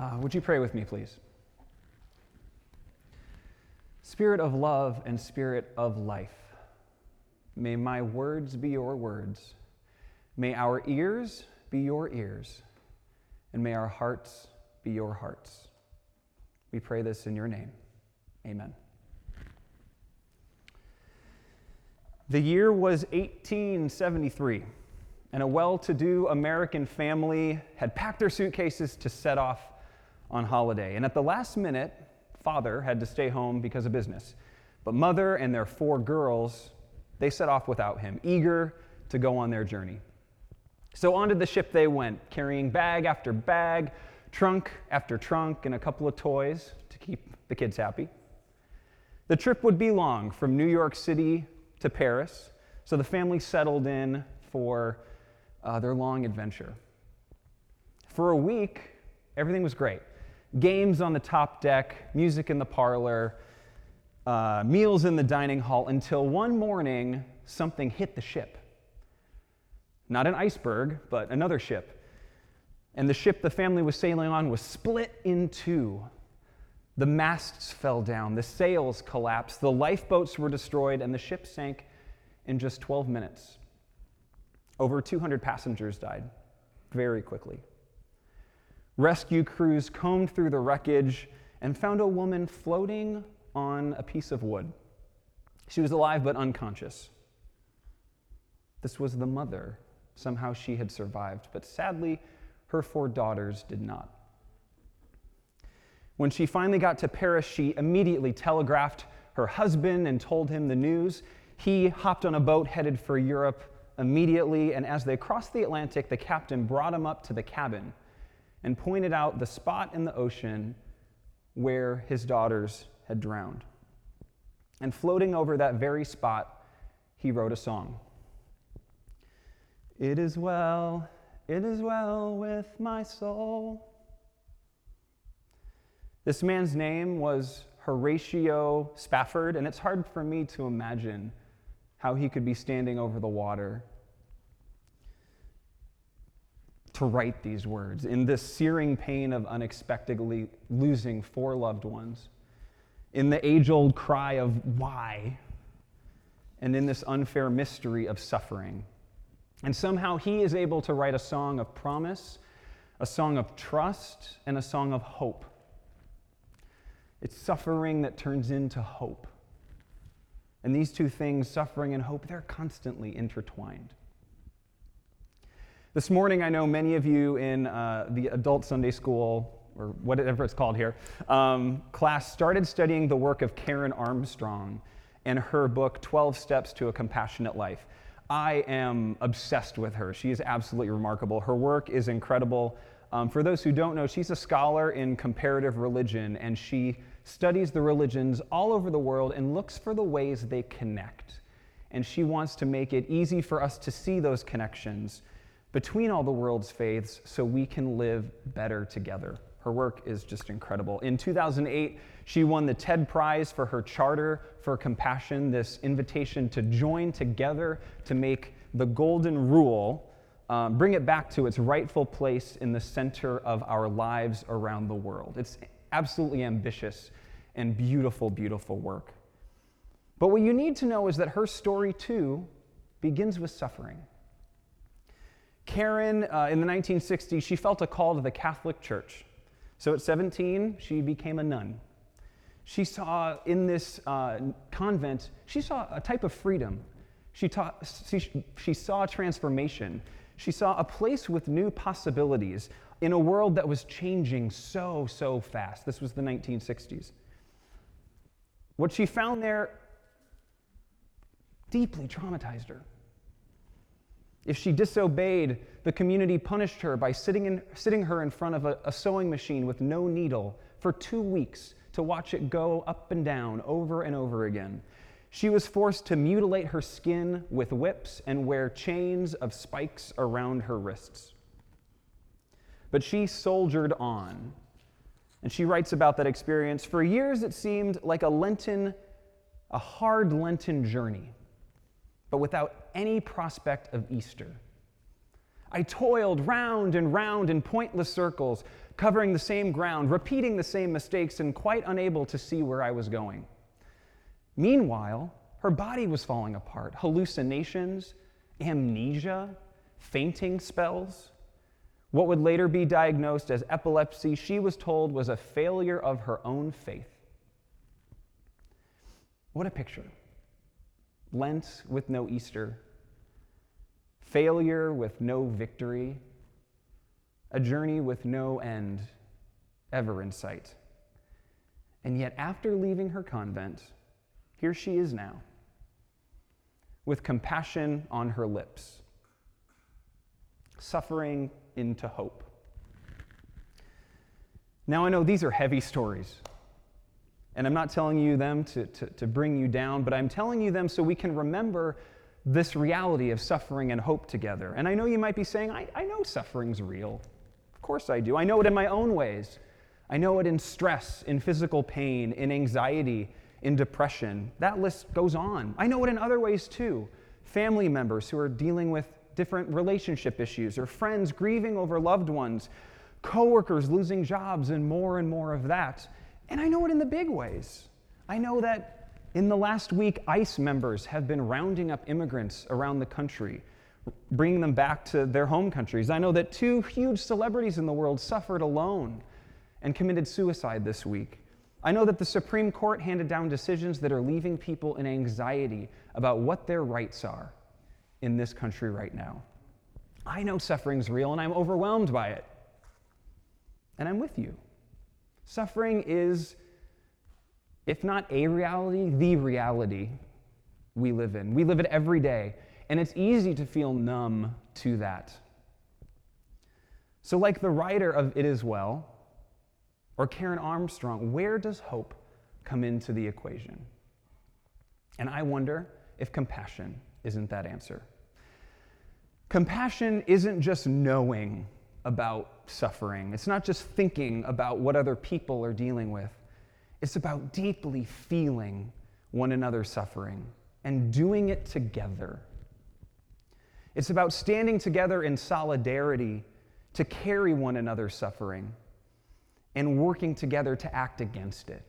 Uh, would you pray with me, please? Spirit of love and spirit of life, may my words be your words. May our ears be your ears, and may our hearts be your hearts. We pray this in your name. Amen. The year was 1873, and a well to do American family had packed their suitcases to set off on holiday. And at the last minute, father had to stay home because of business. But mother and their four girls, they set off without him, eager to go on their journey. So onto the ship they went, carrying bag after bag, trunk after trunk, and a couple of toys to keep the kids happy. The trip would be long from New York City to Paris, so the family settled in for uh, their long adventure. For a week, everything was great games on the top deck, music in the parlor, uh, meals in the dining hall, until one morning something hit the ship. Not an iceberg, but another ship. And the ship the family was sailing on was split in two. The masts fell down, the sails collapsed, the lifeboats were destroyed, and the ship sank in just 12 minutes. Over 200 passengers died very quickly. Rescue crews combed through the wreckage and found a woman floating on a piece of wood. She was alive but unconscious. This was the mother. Somehow she had survived, but sadly, her four daughters did not. When she finally got to Paris, she immediately telegraphed her husband and told him the news. He hopped on a boat headed for Europe immediately, and as they crossed the Atlantic, the captain brought him up to the cabin and pointed out the spot in the ocean where his daughters had drowned. And floating over that very spot, he wrote a song. It is well, it is well with my soul. This man's name was Horatio Spafford, and it's hard for me to imagine how he could be standing over the water to write these words in this searing pain of unexpectedly losing four loved ones, in the age old cry of why, and in this unfair mystery of suffering. And somehow he is able to write a song of promise, a song of trust, and a song of hope. It's suffering that turns into hope. And these two things, suffering and hope, they're constantly intertwined. This morning, I know many of you in uh, the adult Sunday school, or whatever it's called here, um, class started studying the work of Karen Armstrong and her book, 12 Steps to a Compassionate Life. I am obsessed with her. She is absolutely remarkable. Her work is incredible. Um, for those who don't know, she's a scholar in comparative religion, and she studies the religions all over the world and looks for the ways they connect. And she wants to make it easy for us to see those connections between all the world's faiths so we can live better together. Her work is just incredible. In 2008, she won the TED Prize for her Charter for Compassion, this invitation to join together to make the Golden Rule, um, bring it back to its rightful place in the center of our lives around the world. It's absolutely ambitious and beautiful, beautiful work. But what you need to know is that her story, too, begins with suffering. Karen, uh, in the 1960s, she felt a call to the Catholic Church. So at 17, she became a nun. She saw in this uh, convent, she saw a type of freedom. She, taught, she, she saw transformation. She saw a place with new possibilities in a world that was changing so, so fast. This was the 1960s. What she found there deeply traumatized her. If she disobeyed, the community punished her by sitting, in, sitting her in front of a, a sewing machine with no needle for two weeks to watch it go up and down over and over again. She was forced to mutilate her skin with whips and wear chains of spikes around her wrists. But she soldiered on. And she writes about that experience. For years, it seemed like a Lenten, a hard Lenten journey but without any prospect of Easter. I toiled round and round in pointless circles, covering the same ground, repeating the same mistakes, and quite unable to see where I was going. Meanwhile, her body was falling apart hallucinations, amnesia, fainting spells. What would later be diagnosed as epilepsy, she was told was a failure of her own faith. What a picture. Lent with no Easter, failure with no victory, a journey with no end ever in sight. And yet, after leaving her convent, here she is now, with compassion on her lips, suffering into hope. Now, I know these are heavy stories, and I'm not telling you them to, to, to, bring you down, but I'm telling you them so we can remember this reality of suffering and hope together. And I know you might be saying, I, I know suffering's real. Of course I do. I know it in my own ways. I know it in stress, in physical pain, in anxiety, in depression. That list goes on. I know it in other ways too. Family members who are dealing with different relationship issues, or friends grieving over loved ones, coworkers losing jobs, and more and more of that. And I know it in the big ways. I know that in the last week, ICE members have been rounding up immigrants around the country, bringing them back to their home countries. I know that two huge celebrities in the world suffered alone and committed suicide this week. I know that the Supreme Court handed down decisions that are leaving people in anxiety about what their rights are in this country right now. I know suffering's real and I'm overwhelmed by it. And I'm with you. Suffering is, if not a reality, the reality we live in. We live it every day, and it's easy to feel numb to that. So, like the writer of It Is Well, or Karen Armstrong, where does hope come into the equation? And I wonder if compassion isn't that answer. Compassion isn't just knowing about suffering, it's not just thinking about what other people are dealing with. It's about deeply feeling one another's suffering and doing it together. It's about standing together in solidarity to carry one another's suffering and working together to act against it.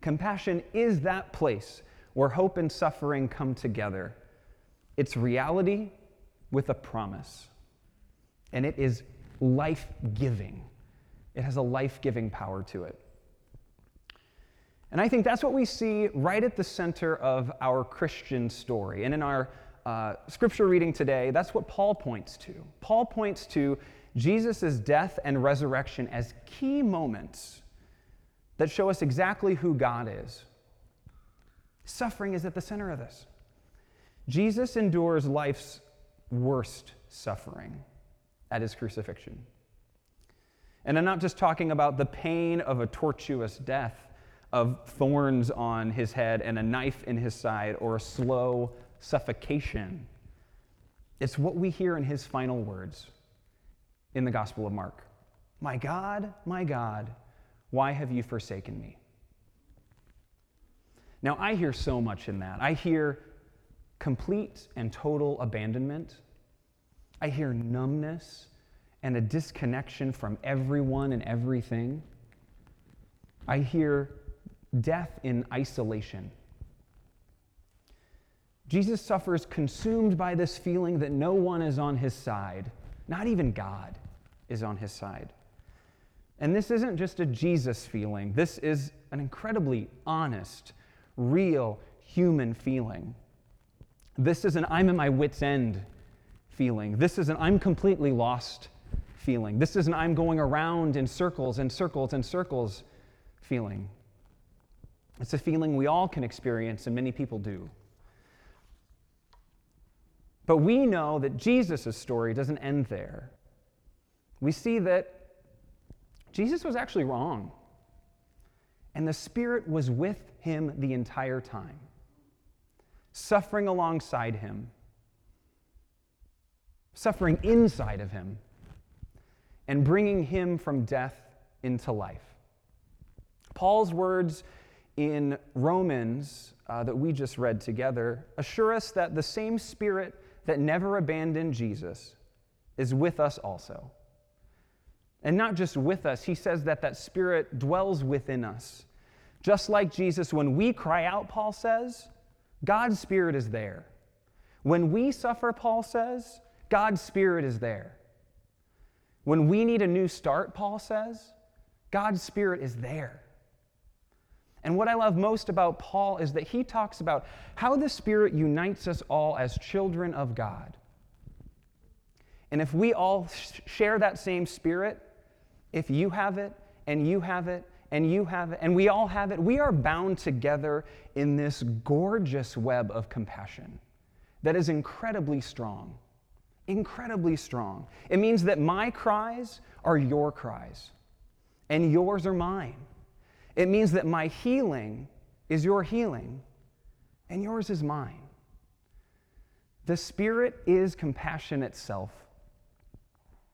Compassion is that place where hope and suffering come together. It's reality with a promise, and it is life giving. It has a life giving power to it. And I think that's what we see right at the center of our Christian story. And in our uh, scripture reading today, that's what Paul points to. Paul points to Jesus' death and resurrection as key moments that show us exactly who God is. Suffering is at the center of this. Jesus endures life's worst suffering at his crucifixion. And I'm not just talking about the pain of a tortuous death, of thorns on his head and a knife in his side, or a slow suffocation. It's what we hear in his final words in the Gospel of Mark My God, my God, why have you forsaken me? Now, I hear so much in that. I hear complete and total abandonment. I hear numbness and a disconnection from everyone and everything. I hear death in isolation. Jesus suffers consumed by this feeling that no one is on his side, not even God is on his side. And this isn't just a Jesus feeling, this is an incredibly honest, real, human feeling. This is an I'm at my wits' end feeling. This is an I'm completely lost feeling. This is an I'm going around in circles and circles and circles feeling. It's a feeling we all can experience, and many people do. But we know that Jesus' story doesn't end there we see that Jesus was actually wrong. And the Spirit was with him the entire time, suffering alongside him, suffering inside of him, and bringing him from death into life. Paul's words in Romans uh, that we just read together assure us that the same Spirit that never abandoned Jesus is with us also. And not just with us, he says that that Spirit dwells within us. Just like Jesus, when we cry out, Paul says, God's Spirit is there. When we suffer, Paul says, God's Spirit is there. When we need a new start, Paul says, God's Spirit is there. And what I love most about Paul is that he talks about how the Spirit unites us all as children of God. And if we all share that same Spirit, if you have it, and you have it, and you have it, and we all have it, we are bound together in this gorgeous web of compassion that is incredibly strong. Incredibly strong. It means that my cries are your cries, and yours are mine. It means that my healing is your healing, and yours is mine. The Spirit is compassion itself.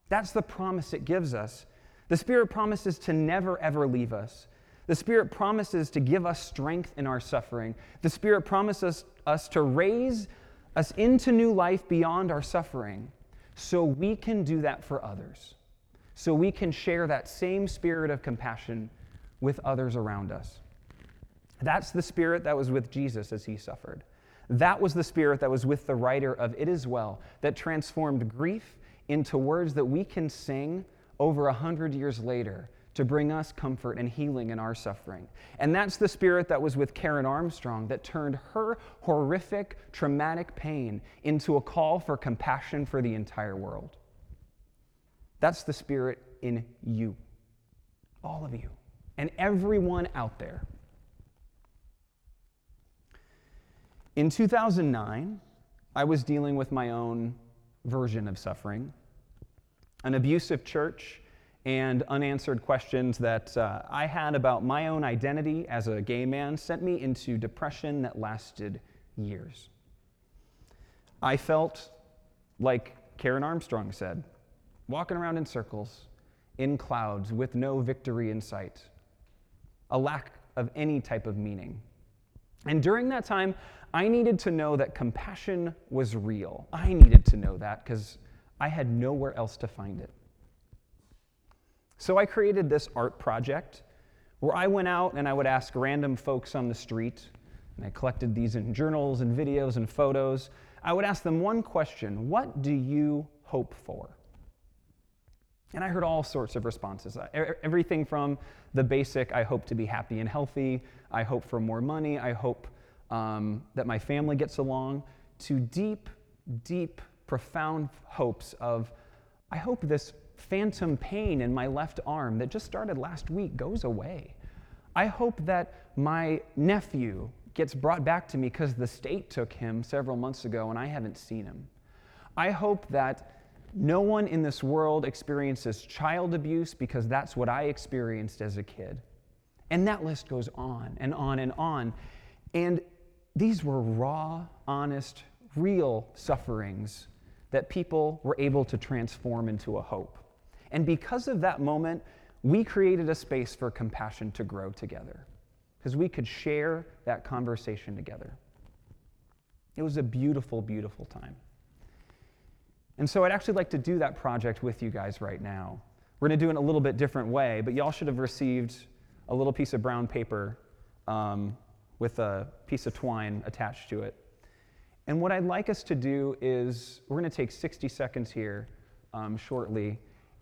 That's the promise it gives us. The Spirit promises to never, ever leave us. The Spirit promises to give us strength in our suffering. The Spirit promises us to raise us into new life beyond our suffering so we can do that for others. So we can share that same spirit of compassion with others around us. That's the spirit that was with Jesus as he suffered. That was the spirit that was with the writer of It Is Well, that transformed grief into words that we can sing over a hundred years later to bring us comfort and healing in our suffering. And that's the spirit that was with Karen Armstrong that turned her horrific, traumatic pain into a call for compassion for the entire world. That's the spirit in you, all of you, and everyone out there. In 2009, I was dealing with my own version of suffering. An abusive church and unanswered questions that uh, I had about my own identity as a gay man sent me into depression that lasted years. I felt like Karen Armstrong said, walking around in circles, in clouds, with no victory in sight, a lack of any type of meaning. And during that time, I needed to know that compassion was real. I needed to know that because I had nowhere else to find it. So I created this art project where I went out and I would ask random folks on the street, and I collected these in journals and videos and photos. I would ask them one question What do you hope for? And I heard all sorts of responses. Everything from the basic, I hope to be happy and healthy, I hope for more money, I hope um, that my family gets along, to deep, deep, profound hopes of, I hope this phantom pain in my left arm that just started last week goes away. I hope that my nephew gets brought back to me because the state took him several months ago and I haven't seen him. I hope that no one in this world experiences child abuse because that's what I experienced as a kid. And that list goes on and on and on. And these were raw, honest, real sufferings that people were able to transform into a hope. And because of that moment, we created a space for compassion to grow together because we could share that conversation together. It was a beautiful, beautiful time. And so I'd actually like to do that project with you guys right now. We're going to do it in a little bit different way, but y'all should have received a little piece of brown paper um, with a piece of twine attached to it. And what I'd like us to do is we're going to take 60 seconds here um, shortly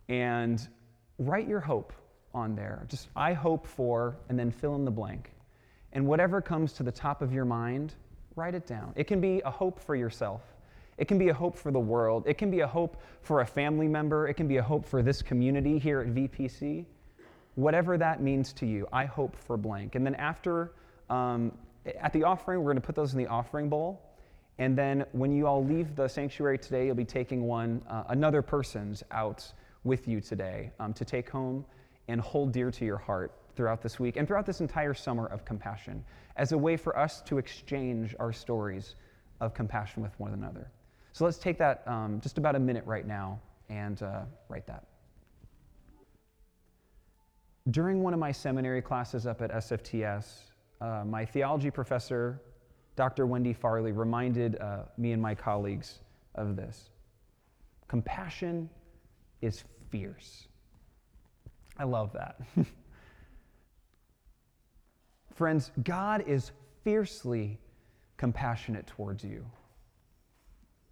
and write your hope on there. Just, I hope for, and then fill in the blank. And whatever comes to the top of your mind, write it down. It can be a hope for yourself. It can be a hope for the world. It can be a hope for a family member. It can be a hope for this community here at VPC. Whatever that means to you, I hope for blank. And then after, um, at the offering, we're going to put those in the offering bowl. And then when you all leave the sanctuary today, you'll be taking one, uh, another person's out with you today um, to take home and hold dear to your heart throughout this week and throughout this entire summer of compassion as a way for us to exchange our stories of compassion with one another. So let's take that um, just about a minute right now and uh, write that. During one of my seminary classes up at SFTS, uh, my theology professor, Dr. Wendy Farley, reminded uh, me and my colleagues of this. Compassion is fierce. I love that. Friends, God is fiercely compassionate towards you.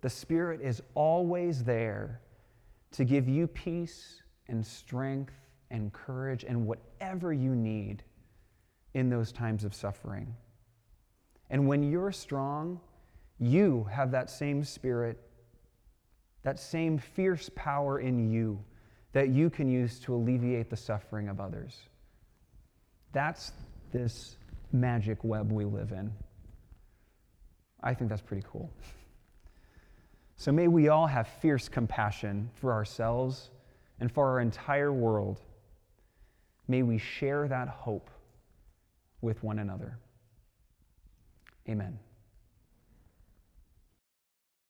The Spirit is always there to give you peace and strength and courage and whatever you need in those times of suffering. And when you're strong, you have that same Spirit, that same fierce power in you that you can use to alleviate the suffering of others. That's this magic web we live in. I think that's pretty cool. So may we all have fierce compassion for ourselves and for our entire world. May we share that hope with one another. Amen.